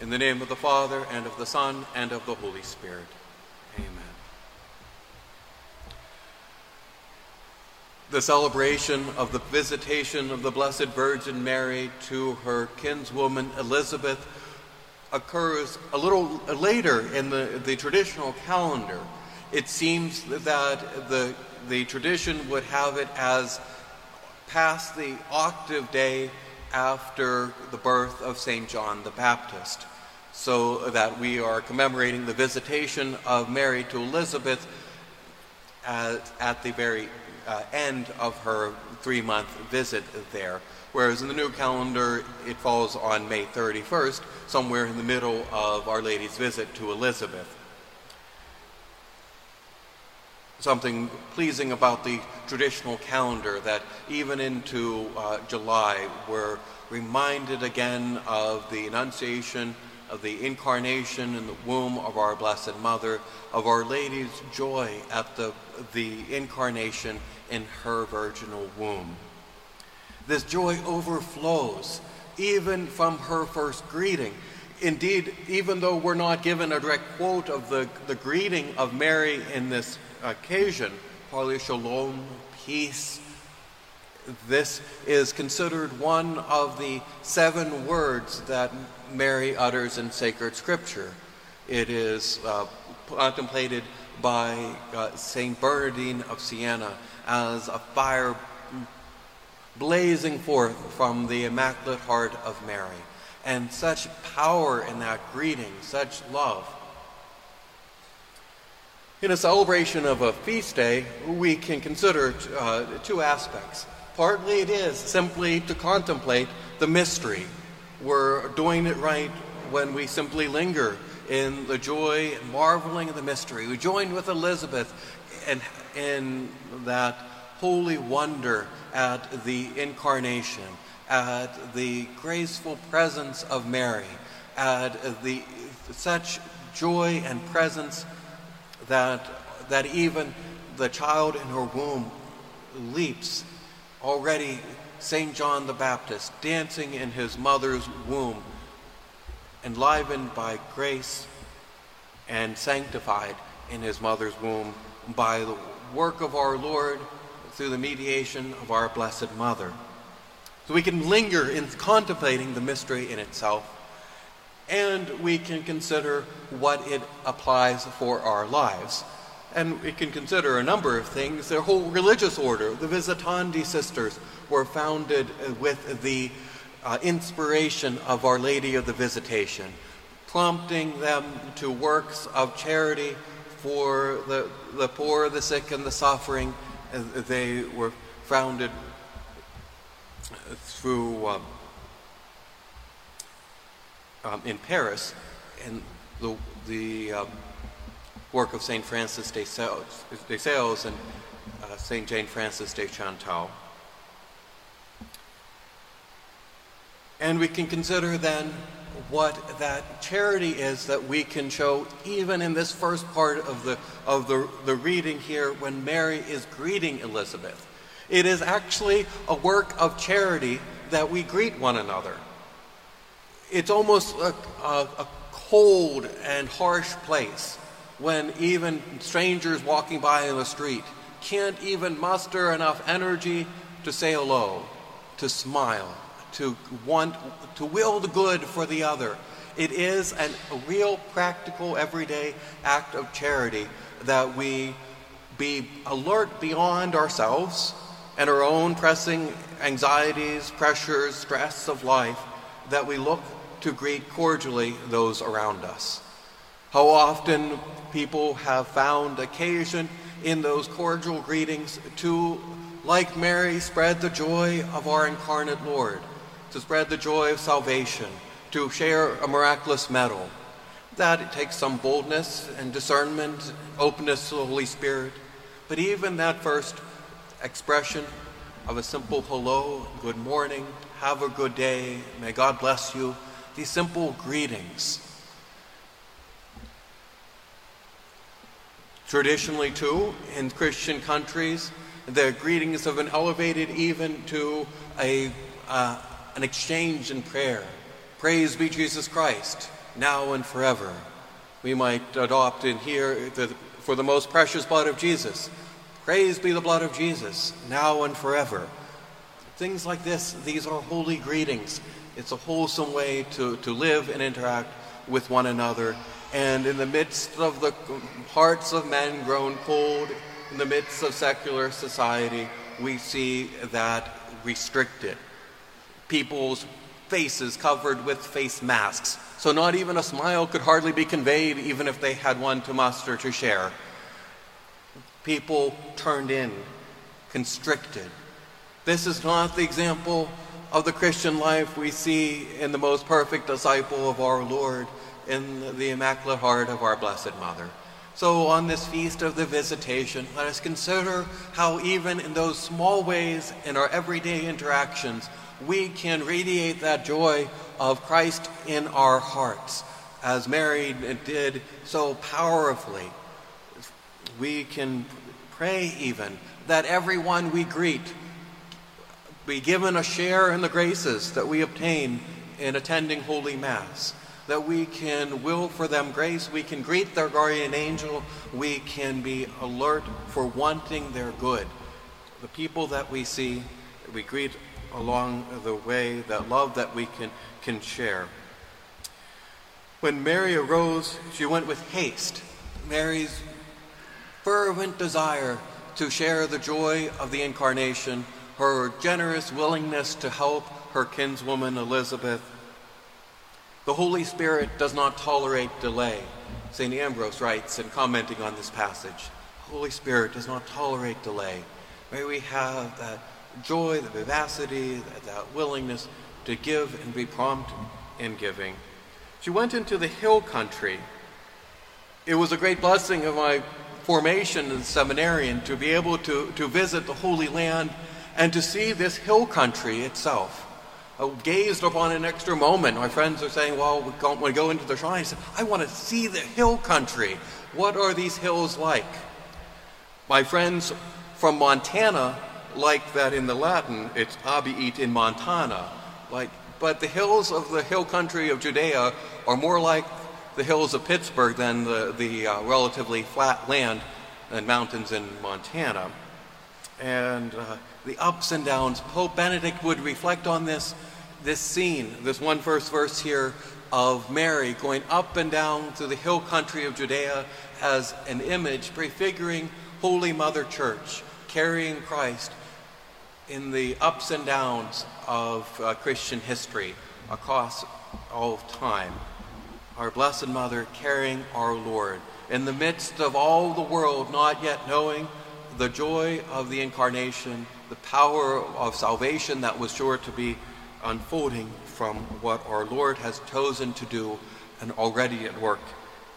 In the name of the Father, and of the Son, and of the Holy Spirit. Amen. The celebration of the visitation of the Blessed Virgin Mary to her kinswoman Elizabeth occurs a little later in the, the traditional calendar. It seems that the, the tradition would have it as past the octave day after the birth of St. John the Baptist, so that we are commemorating the visitation of Mary to Elizabeth at, at the very uh, end of her three month visit there. Whereas in the new calendar, it falls on May 31st, somewhere in the middle of Our Lady's visit to Elizabeth. Something pleasing about the traditional calendar that even into uh, July, we're reminded again of the Annunciation, of the incarnation in the womb of our Blessed Mother, of Our Lady's joy at the, the incarnation in her virginal womb. This joy overflows even from her first greeting. Indeed, even though we're not given a direct quote of the, the greeting of Mary in this occasion, Holy Shalom, peace, this is considered one of the seven words that Mary utters in sacred scripture. It is uh, contemplated by uh, Saint Bernardine of Siena as a fire blazing forth from the Immaculate Heart of Mary. And such power in that greeting, such love. In a celebration of a feast day, we can consider uh, two aspects. Partly it is simply to contemplate the mystery. We're doing it right when we simply linger in the joy and marveling of the mystery. We join with Elizabeth in, in that holy wonder at the incarnation, at the graceful presence of Mary, at the such joy and presence that that even the child in her womb leaps already St. John the Baptist dancing in his mother's womb enlivened by grace and sanctified in his mother's womb by the work of our Lord through the mediation of our Blessed Mother. So we can linger in contemplating the mystery in itself, and we can consider what it applies for our lives. And we can consider a number of things. Their whole religious order, the Visitandine sisters, were founded with the uh, inspiration of Our Lady of the Visitation, prompting them to works of charity for the, the poor, the sick, and the suffering, they were founded through um, um, in Paris, and the the um, work of Saint Francis de Sales, de Sales and uh, Saint Jane Francis de Chantal. And we can consider then what that charity is that we can show even in this first part of the of the, the reading here when Mary is greeting Elizabeth. It is actually a work of charity that we greet one another. It's almost a, a, a cold and harsh place when even strangers walking by in the street can't even muster enough energy to say hello, to smile, to want to will the good for the other. It is an, a real practical everyday act of charity that we be alert beyond ourselves and our own pressing anxieties, pressures, stress of life, that we look to greet cordially those around us. How often people have found occasion in those cordial greetings to, like Mary, spread the joy of our incarnate Lord to spread the joy of salvation, to share a miraculous medal. That it takes some boldness and discernment, openness to the Holy Spirit. But even that first expression of a simple hello, good morning, have a good day, may God bless you, these simple greetings. Traditionally, too, in Christian countries, the greetings have been elevated even to a uh, an exchange in prayer. Praise be Jesus Christ. now and forever. We might adopt in here the, for the most precious blood of Jesus. Praise be the blood of Jesus, now and forever. Things like this, these are holy greetings. It's a wholesome way to, to live and interact with one another. And in the midst of the hearts of men grown cold, in the midst of secular society, we see that restricted. People's faces covered with face masks, so not even a smile could hardly be conveyed, even if they had one to muster to share. People turned in, constricted. This is not the example of the Christian life we see in the most perfect disciple of our Lord, in the Immaculate Heart of our Blessed Mother. So, on this feast of the Visitation, let us consider how, even in those small ways in our everyday interactions, we can radiate that joy of Christ in our hearts, as Mary did so powerfully. We can pray, even, that everyone we greet be given a share in the graces that we obtain in attending Holy Mass that we can will for them grace, we can greet their guardian angel, we can be alert for wanting their good. The people that we see, we greet along the way, that love that we can, can share. When Mary arose, she went with haste. Mary's fervent desire to share the joy of the Incarnation, her generous willingness to help her kinswoman Elizabeth, the Holy Spirit does not tolerate delay. St. Ambrose writes in commenting on this passage the Holy Spirit does not tolerate delay. May we have that joy, the vivacity, that, that willingness to give and be prompt in giving. She went into the hill country. It was a great blessing of my formation as a seminarian to be able to, to visit the Holy Land and to see this hill country itself I gazed upon an extra moment. My friends are saying, well, we want to go into the shrine. I said, I want to see the hill country. What are these hills like? My friends from Montana like that in the Latin, it's abiit in Montana. Like, but the hills of the hill country of Judea are more like the hills of Pittsburgh than the, the uh, relatively flat land and mountains in Montana. And uh, the ups and downs. Pope Benedict would reflect on this, this scene, this one first verse here of Mary going up and down through the hill country of Judea as an image prefiguring Holy Mother Church, carrying Christ in the ups and downs of uh, Christian history across all of time. Our Blessed Mother carrying our Lord in the midst of all the world not yet knowing the joy of the incarnation the power of salvation that was sure to be unfolding from what our Lord has chosen to do and already at work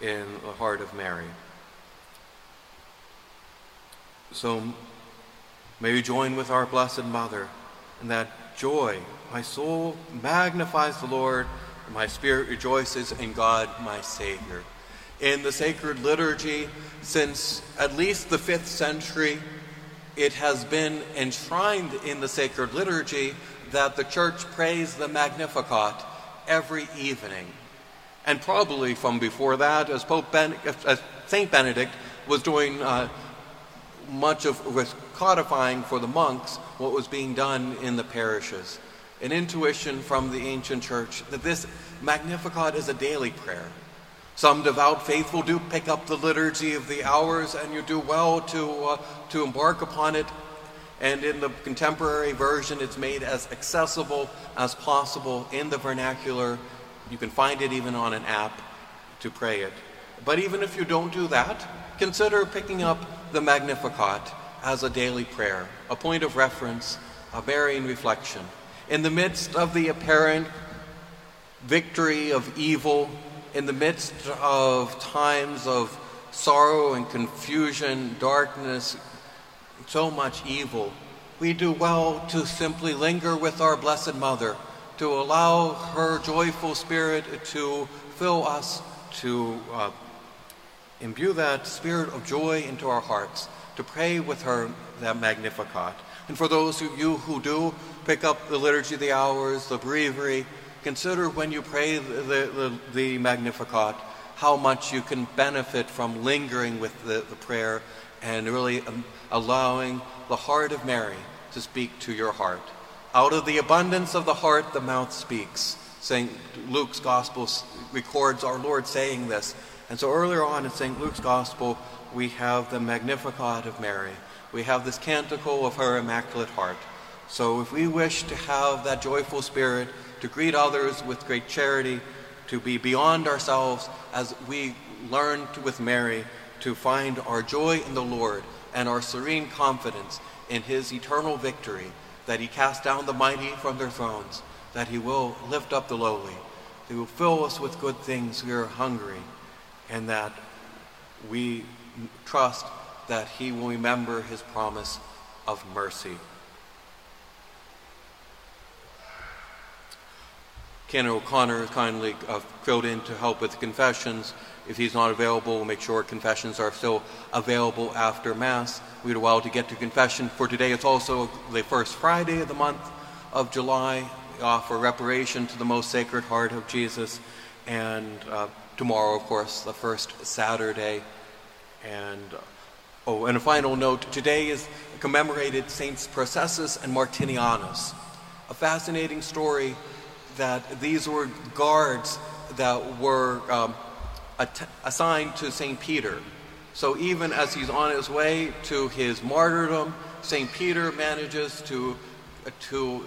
in the heart of Mary. So may we join with our Blessed Mother in that joy. My soul magnifies the Lord, my spirit rejoices in God, my Savior. In the sacred liturgy, since at least the fifth century, it has been enshrined in the sacred liturgy that the church prays the Magnificat every evening. And probably from before that, as Pope ben- as Saint Benedict was doing uh, much of was codifying for the monks what was being done in the parishes. An intuition from the ancient church that this Magnificat is a daily prayer. Some devout faithful do pick up the liturgy of the hours, and you do well to, uh, to embark upon it. And in the contemporary version, it's made as accessible as possible in the vernacular. You can find it even on an app to pray it. But even if you don't do that, consider picking up the Magnificat as a daily prayer, a point of reference, a varying reflection. In the midst of the apparent victory of evil in the midst of times of sorrow and confusion, darkness, so much evil, we do well to simply linger with our Blessed Mother, to allow her joyful spirit to fill us, to uh, imbue that spirit of joy into our hearts, to pray with her that Magnificat. And for those of you who do pick up the Liturgy of the Hours, the Breviary, consider when you pray the, the, the Magnificat how much you can benefit from lingering with the, the prayer and really um, allowing the heart of Mary to speak to your heart. Out of the abundance of the heart, the mouth speaks. St. Luke's Gospel records our Lord saying this. And so earlier on in St. Luke's Gospel, we have the Magnificat of Mary. We have this canticle of her Immaculate Heart. So if we wish to have that joyful spirit, to greet others with great charity, to be beyond ourselves as we learn to, with Mary to find our joy in the Lord and our serene confidence in his eternal victory, that he cast down the mighty from their thrones, that he will lift up the lowly, he will fill us with good things we are hungry, and that we trust that he will remember his promise of mercy. Canon O'Connor kindly uh, filled in to help with confessions. If he's not available, we'll make sure confessions are still available after Mass. We had a while to get to confession. For today, it's also the first Friday of the month of July. We offer reparation to the most sacred heart of Jesus. And uh, tomorrow, of course, the first Saturday. And oh, and a final note today is commemorated Saints Processus and Martinianus. A fascinating story that these were guards that were. Um, assigned to St. Peter. So even as he's on his way to his martyrdom, St. Peter manages to, to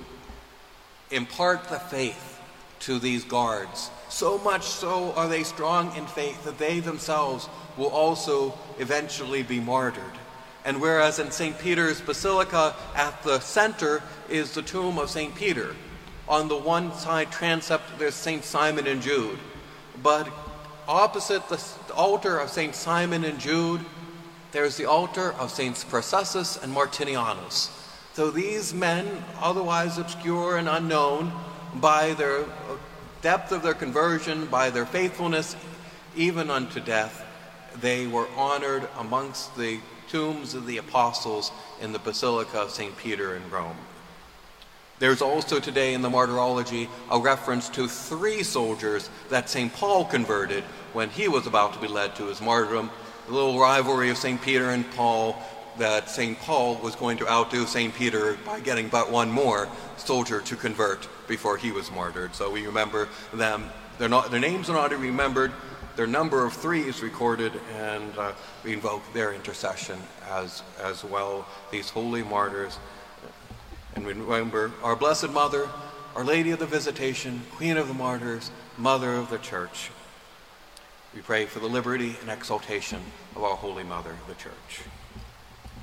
impart the faith to these guards. So much so are they strong in faith that they themselves will also eventually be martyred. And whereas in St. Peter's Basilica, at the center is the tomb of St. Peter. On the one side transept, there's St. Simon and Jude. But opposite the altar of St. Simon and Jude, there's the altar of Saints Processus and Martinianus. So these men, otherwise obscure and unknown, by their uh, depth of their conversion, by their faithfulness, even unto death, they were honored amongst the tombs of the apostles in the Basilica of St. Peter in Rome. There's also today in the martyrology a reference to three soldiers that St. Paul converted when he was about to be led to his martyrdom. The little rivalry of St. Peter and Paul that St. Paul was going to outdo St. Peter by getting but one more soldier to convert before he was martyred. So we remember them. Not, their names are not remembered. Their number of three is recorded, and uh, we invoke their intercession as, as well, these holy martyrs. And we remember our Blessed Mother, Our Lady of the Visitation, Queen of the Martyrs, Mother of the Church. We pray for the liberty and exaltation of our Holy Mother, the Church.